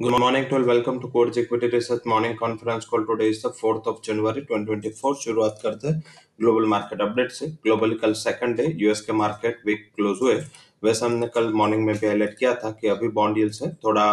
Good morning to all. Welcome to Codes Equity Research Morning Conference Call. Today is the 4th of January 2024. शुरुआत करते हैं global market update से globally कल second day US के market week close हुए वैसे हमने कल मॉर्निंग में भी हाईलाइट किया था कि अभी बॉन्ड यील्ड्स है थोड़ा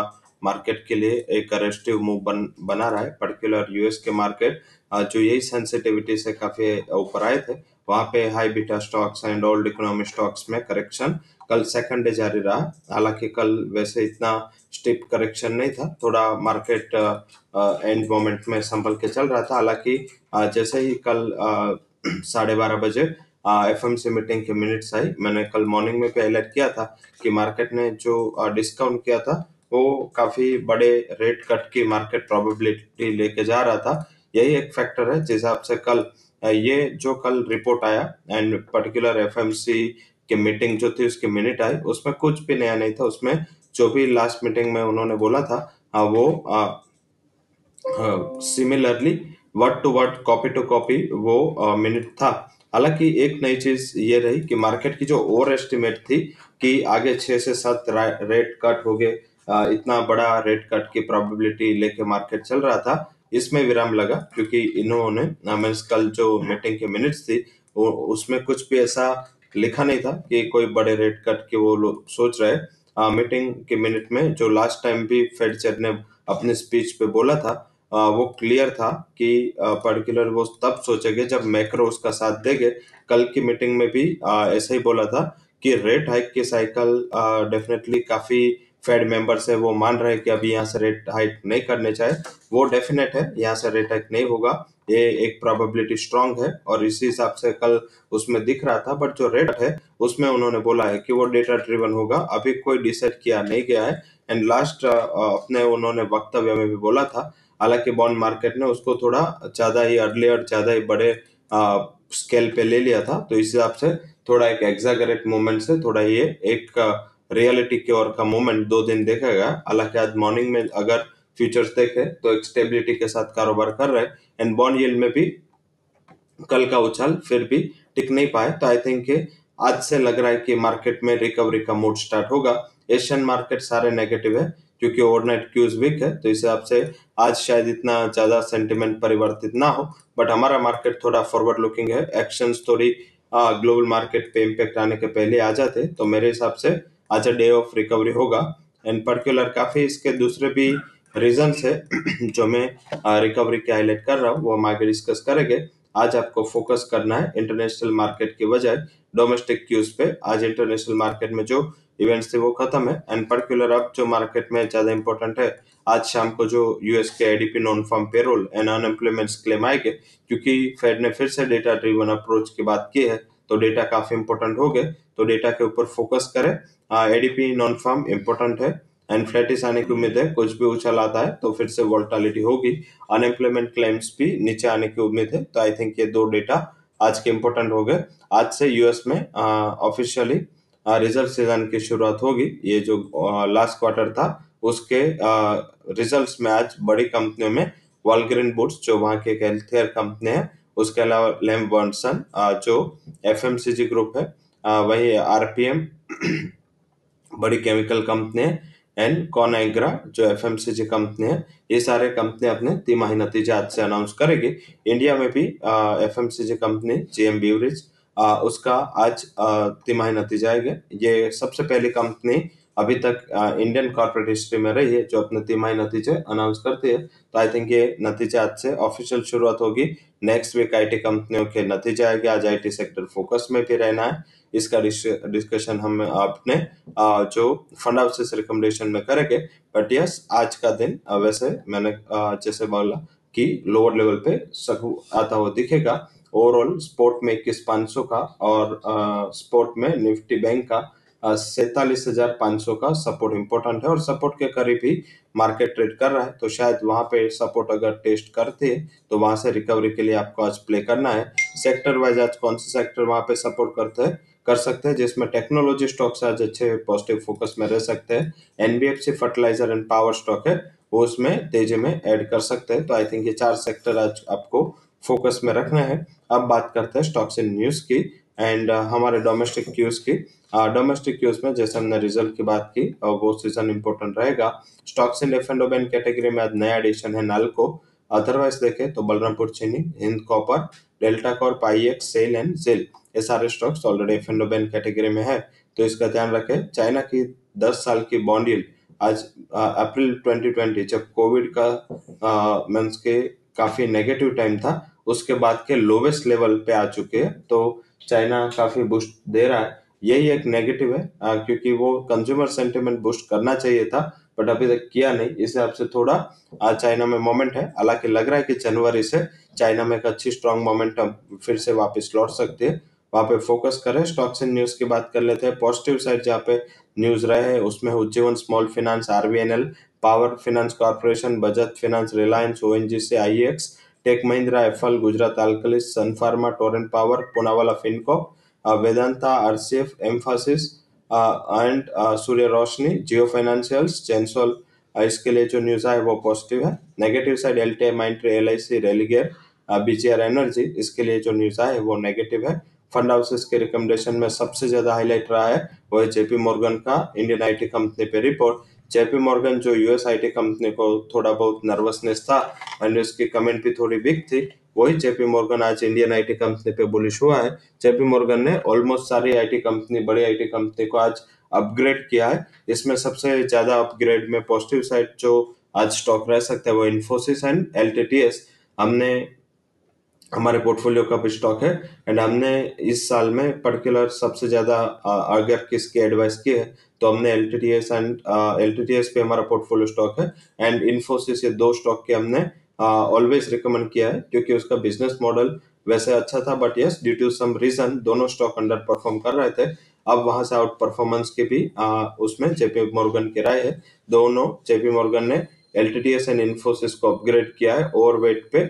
मार्केट के लिए एक रेस्टिव मूव बन, बना रहा है पर्टिकुलर यूएस के मार्केट जो यही सेंसिटिविटी से काफ़ी ऊपर आए थे वहाँ पे high beta stocks and old economy stocks में करेक्शन कल सेकंड डे जारी रहा। हालाँकि कल वैसे इतना स्टिप करेक्शन नहीं था। थोड़ा मार्केट एंड मोमेंट में संभल के चल रहा था। हालाँकि जैसे ही कल साढ़े बारह बजे एफ़ एम सी मीटिंग के मिनट्स आई। मैंने कल मॉर्निंग में भी हाईलाइट किया था कि मार्केट ने जो डिस्काउंट किया था, वो काफ़ी बड़े रेट कट की मार्केट प्रोबेबिलिटी लेके जा रहा था। यही एक फैक्टर है। जिस हिसाब से कल ये जो कल रिपोर्ट आया एंड पर्टिकुलर एफ़ की मीटिंग जो थी, उसकी मिनट आई, उसमें कुछ भी नया नहीं था। उसमें जो भी लास्ट मीटिंग में उन्होंने बोला था वो similarly word to word copy to copy वो मिनट था। हालाँकि एक नई चीज़ ये रही कि मार्केट की जो ओवर एस्टिमेट थी कि आगे छह से सात रेट कट हो गए इतना बड़ा रेट कट की प्रोबेबिलिटी लेके मार्केट चल रहा था इसमें विराम लगा क्योंकि इन्होंने मीन्स कल जो मीटिंग के मिनट्स थी वो उसमें कुछ भी ऐसा लिखा नहीं था कि कोई बड़े रेट कट के वो लोग सोच रहे मीटिंग के मिनट में जो लास्ट टाइम भी फेड चेयर ने अपने स्पीच पे बोला था आ, वो क्लियर था कि पर्टिकुलर वो तब सोचेंगे जब मैक्रो उसका साथ देंगे। कल की मीटिंग में भी ऐसा ही बोला था कि रेट हाइक की साइकिल डेफिनेटली काफ़ी फेड मेंबर्स है वो मान रहे हैं कि अभी यहाँ से रेट हाइक नहीं करने चाहे वो डेफिनेट है यहाँ से रेट हाइक नहीं होगा। ये एक प्रोबेबिलिटी स्ट्रांग है और इसी हिसाब से कल उसमें दिख रहा था बट जो रेट है उसमें उन्होंने बोला है कि वो डेटा ड्रिवन होगा। अभी कोई डिसाइड किया नहीं गया है। एंड लास्ट अपने उन्होंने वक्तव्य में भी बोला था हालाँकि बॉन्ड मार्केट ने उसको थोड़ा ज़्यादा ही अर्ली और ज़्यादा ही बड़े आ, स्केल पे ले लिया था। तो इस हिसाब से थोड़ा एक एग्जागरेट मोमेंट से थोड़ा ये एक रियलिटी की ओर का मूवमेंट दो दिन देखा गया हालाँकि आज मॉर्निंग में अगर फ्यूचर्स देखे तो एक स्टेबिलिटी के साथ कारोबार कर रहे एंड बॉन्ड यील्ड में भी कल का उछाल फिर भी टिक नहीं पाए। तो आई थिंक आज से लग रहा है कि मार्केट में रिकवरी का मूड स्टार्ट होगा। एशियन मार्केट सारे नेगेटिव है, क्योंकि ओवरनाइट क्यूज वीक है। तो इस हिसाब से आज शायद इतना ज़्यादा सेंटिमेंट परिवर्तित ना हो। बट हमारा मार्केट थोड़ा फॉरवर्ड लुकिंग है। एक्शन थोड़ी ग्लोबल मार्केट पे इम्पेक्ट आने के पहले आ जाते। तो मेरे हिसाब से आज अ डे ऑफ़ रिकवरी होगा। एंड पर्टिकुलर काफ़ी इसके दूसरे भी रीजन है, जो मैं रिकवरी के हाईलाइट कर रहा हूँ, वो हम आगे डिस्कस करेंगे। आज आपको फोकस करना है इंटरनेशनल मार्केट के बजाय डोमेस्टिक क्यूज पे। आज इंटरनेशनल मार्केट में जो इवेंट्स थे वो खत्म है। एंड पर्टिकुलर अब जो मार्केट में ज़्यादा इंपॉर्टेंट है, आज शाम को जो यूएस के ADP non farm payroll and unemployment claim आएँगे, क्योंकि फेड ने फिर से डेटा ड्रिवन अप्रोच की बात की है। तो डेटा काफ़ी इंपॉर्टेंट हो गए। तो डेटा के ऊपर फोकस करें। एडीपी नॉन फार्म इंपॉर्टेंट है। एंड फ्लैटिस आने की उम्मीद है। कुछ भी उछल आता है तो फिर से वोल्टालिटी होगी। अनएम्प्लॉयमेंट क्लेम्स भी नीचे आने की उम्मीद है। तो आई थिंक ये दो डेटा आज के इंपॉर्टेंट हो गए। आज से यूएस में ऑफिशियली रिज़ल्ट सीज़न की शुरुआत होगी। ये जो लास्ट क्वार्टर था, उसके रिजल्ट्स में आज बड़ी कंपनियों में वॉलग्रीन बुड्स जो वहाँ की एक हेल्थ केयर कंपनी है उसके अलावा लेम बॉन्सन जो एफ़ ग्रुप है वही आरपीएम, बड़ी केमिकल कंपनी है, एंड कॉनाइग्रा, जो एफएमसीजी कंपनी है, ये सारे कंपनी अपने तिमाही नतीजे आज से अनाउंस करेगी। इंडिया में भी F M C company GM Breweries उसका आज तिमाही नतीजा आएगा। ये सबसे पहली कंपनी अभी तक इंडियन कॉर्पोरेट हिस्ट्री में रही है जो अपने तिमाही नतीजे अनाउंस करती है तो आई थिंक ये नतीजे आज से ऑफिशियल शुरुआत होगी। नेक्स्ट वीक आईटी कंपनियों के नतीजे आएँगे, आज आईटी सेक्टर फोकस में भी रहना है। इसका डिस्कशन हम अपने जो फंड हाउसेस रिकमेंडेशन में करेंगे। बट यस आज का दिन वैसे मैंने जैसे बोला कि लोअर लेवल पे सकू आता हुआ दिखेगा। ओवरऑल स्पोर्ट में इक्कीस पाँच सौ का और स्पोर्ट में निफ्टी बैंक का सैतालीस हज़ार पाँच सौ का सपोर्ट इंपॉर्टेंट है और सपोर्ट के करीब ही मार्केट ट्रेड कर रहा है। तो शायद वहाँ पे सपोर्ट अगर टेस्ट करते तो वहाँ से रिकवरी के लिए आपको आज प्ले करना है। सेक्टर वाइज आज कौन से सेक्टर वहाँ पे सपोर्ट करते हैं? कर सकते हैं, जिसमें टेक्नोलॉजी स्टॉक्स आज अच्छे पॉजिटिव फोकस में रह सकते हैं। NBFC fertiliser and power stock है, वो उसमें तेज़ी में ऐड कर सकते हैं। तो आई थिंक ये चार सेक्टर आज आपको फोकस में रखना है। अब बात करते हैं स्टॉक्स इन न्यूज़ की। एंड हमारे डोमेस्टिक क्यूज की डोमेस्टिक क्यूज में जैसे हमने रिज़ल्ट की बात की वो सीज़न इंपॉर्टेंट रहेगा। Stocks in F and category में आज नया एडिशन है नालको अदरवाइज़ देखे तो Balrampur Chini Hind Copper Delta Corp I X SAIL and jail ये सारे stocks already F and category में है। तो इसका ध्यान रखें चाइना की 10 साल की बॉन्ड आज अप्रैल 2020 जब कोविड का मीन्स के काफ़ी नेगेटिव टाइम था उसके बाद के लोवेस्ट लेवल पे आ चुके हैं तो चाइना काफ़ी बुस्ट दे रहा है। यही एक नेगेटिव है आ, क्योंकि वो कंज्यूमर सेंटिमेंट बुस्ट करना चाहिए था बट अभी तक किया नहीं। इस हिसाब से थोड़ा चाइना में मोमेंट है। हालाँकि लग रहा है कि जनवरी से चाइना में एक अच्छी स्ट्रांग मोमेंटम फिर से वापस लौट सकती है। वहाँ पे फोकस करें स्टॉक्स एंड न्यूज़ की बात कर लेते हैं। पॉजिटिव साइड जहाँ पे न्यूज़ रहे हैं, उसमें Ujjivan Small Finance RBNL Power Finance Corporation Bajaj Finance Reliance O ONGC IX Tech Mahindra FL Gujarat Alkalis Sun Pharma Torrent Power Poonawalla Finco Vedanta RCF Mphasis and Surya Roshni Jio Financials Gensol इसके लिए जो news है वो positive है। Negative side L T Mindtree L I C Religare BGR Energy इसके लिए जो news है वो नेगेटिव है। फंड हाउसेस के रिकमेंडेशन में सबसे ज़्यादा हाईलाइट रहा है, वो है जेपी मॉर्गन का इंडियन आईटी कंपनी पे रिपोर्ट जेपी मॉर्गन जो यूएस आईटी कंपनी को थोड़ा बहुत नर्वसनेस था एंड उसकी कमेंट भी थोड़ी बिग थी, वही जेपी मॉर्गन आज इंडियन आईटी कंपनी पे बुलिश हुआ है. जेपी मॉर्गन ने ऑलमोस्ट सारी आईटी कंपनी बड़ी आईटी कंपनी को आज अपग्रेड किया है. इसमें सबसे ज़्यादा अपग्रेड में पॉजिटिव साइड जो आज स्टॉक रह सकता है वो इन्फोसिस एंड एलटीटीएस हमने हमारे पोर्टफोलियो का भी स्टॉक है एंड हमने इस साल में पर्टिकुलर सबसे ज़्यादा अगर किसके एडवाइस की है तो हमने L T T S and L T T S पे हमारा पोर्टफोलियो स्टॉक है एंड इन्फोसिस ये दो स्टॉक के हमने ऑलवेज रिकमेंड किया है क्योंकि उसका बिज़नेस मॉडल वैसे अच्छा था but yes due to some reason दोनों स्टॉक अंडर परफॉर्म कर रहे थे अब वहाँ से आउट परफॉर्मेंस के भी आ, उसमें जेपी मॉर्गन की राय है। दोनों जेपी मॉर्गन ने L T T S and Infosys को अपग्रेड किया है ओवर वेट पे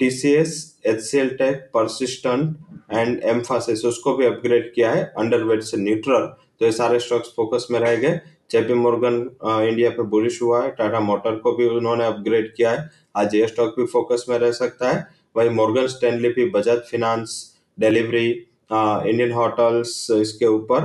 TCS HCL Tech Persistent and Mphasis उसको भी अपग्रेड किया है अंडर वेट से न्यूट्रल तो ये सारे स्टॉक्स फोकस में रह गए। जेपी मोर्गन इंडिया पे बुलिश हुआ है। टाटा मोटर को भी उन्होंने अपग्रेड किया है। आज ये स्टॉक भी फोकस में रह सकता है। वही मोर्गन स्टैनली भी Bajaj Finance Delhivery Indian Hotels इसके ऊपर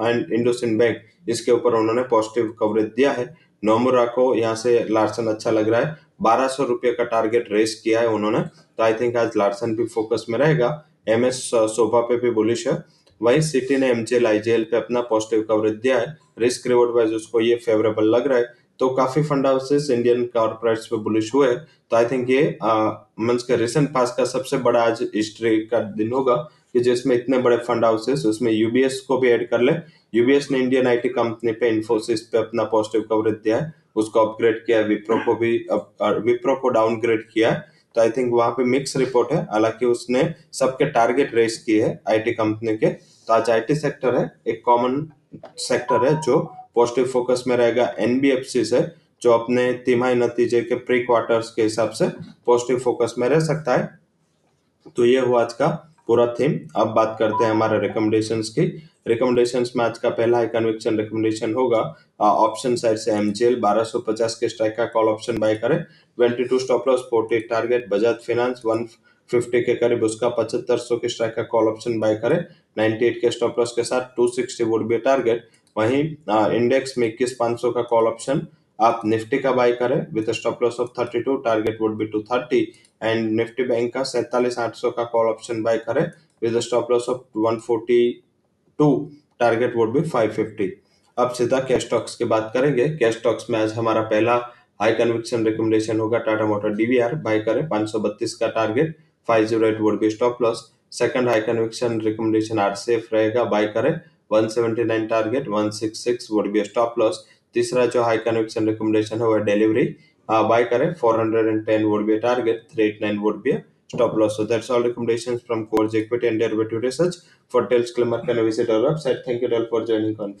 एंड इंडोसिन बैंक इसके ऊपर उन्होंने पॉजिटिव कवरेज दिया है। नोमुरा को यहाँ से लार्सन अच्छा लग रहा है। बारह सौ रुपये का टारगेट रेस किया है उन्होंने। तो आई थिंक आज लार्सन भी फोकस में रहेगा। एम एस सोफा पे भी बुलिश है। वही सिटी ने एमजेल आईजेएल पे अपना पॉजिटिव कवरेज दिया है। रिस्क रिवॉर्ड वाइज उसको ये फेवरेबल लग रहा है। तो काफ़ी फंड हाउसेस इंडियन कॉर्पोरेट्स पे बुलिश हुए तो आई थिंक ये मंच का रिसेंट पास का सबसे बड़ा आज हिस्ट्री का दिन होगा कि जिसमें इतने बड़े फंड हाउसेस उसमें यूबीएस को भी ऐड कर ले। यूबीएस ने इंडियन आईटी कंपनी पे इन्फोसिस पे अपना पॉजिटिव कवरेज दिया है। उसको अपग्रेड किया विप्रो को भी विप्रो को डाउनग्रेड किया। तो आई थिंक वहाँ पे मिक्स रिपोर्ट है। हालाँकि उसने सबके टारगेट रेस किए है आईटी कंपनी के। तो आज आईटी सेक्टर है, एक कॉमन सेक्टर है जो पॉजिटिव फोकस में रहेगा। एनबीएफसी से जो अपने तिमाही नतीजे के प्री क्वार्टर्स के हिसाब से पॉजिटिव फोकस में रह सकता है। तो ये हुआ आज का पूरा थीम अब बात करते हैं हमारे रिकमेंडेशंस की। रिकमेंडेशंस में आज का पहला कन्विक्शन रिकमेंडेशन होगा। ऑप्शन साइड से एमजेल 1250 के स्ट्राइक का कॉल ऑप्शन बाय करें। 22 stop loss 48 target Bajaj Finance 150 के करीब उसका पचहत्तर सौ के स्ट्राइक का कॉल ऑप्शन बाय करें। 98 के स्टॉप लॉस के साथ 260 वुड बी टारगेट वहीं इंडेक्स में इक्कीस पाँच सौ का कॉल ऑप्शन आप निफ्टी का बाय करें। With stop loss of 32 target would be 230 and Nifty Bank का सैतालीस आठ सौ का कॉल ऑप्शन बाय करें। With stop loss of 142 target would be 550 अब सीधा कैश स्टॉक्स की बात करेंगे। कैश स्टॉक्स में आज हमारा पहला हाई कन्विक्शन रिकमेंडेशन होगा टाटा मोटर डीवीआर बाय करें 532 का target 508 would be stop loss second high conviction recommendation RCF रहेगा। बाय करें 179 target 166 would be stop loss तीसरा जो हाई कन्विक्शन रिकमेंडेशन है, वो डिलीवरी बाय करें 410 would be a target 389 would be a stop loss so that's all recommendations from Core's equity and derivative for disclaimer can visit our website? Thank you all for joining conference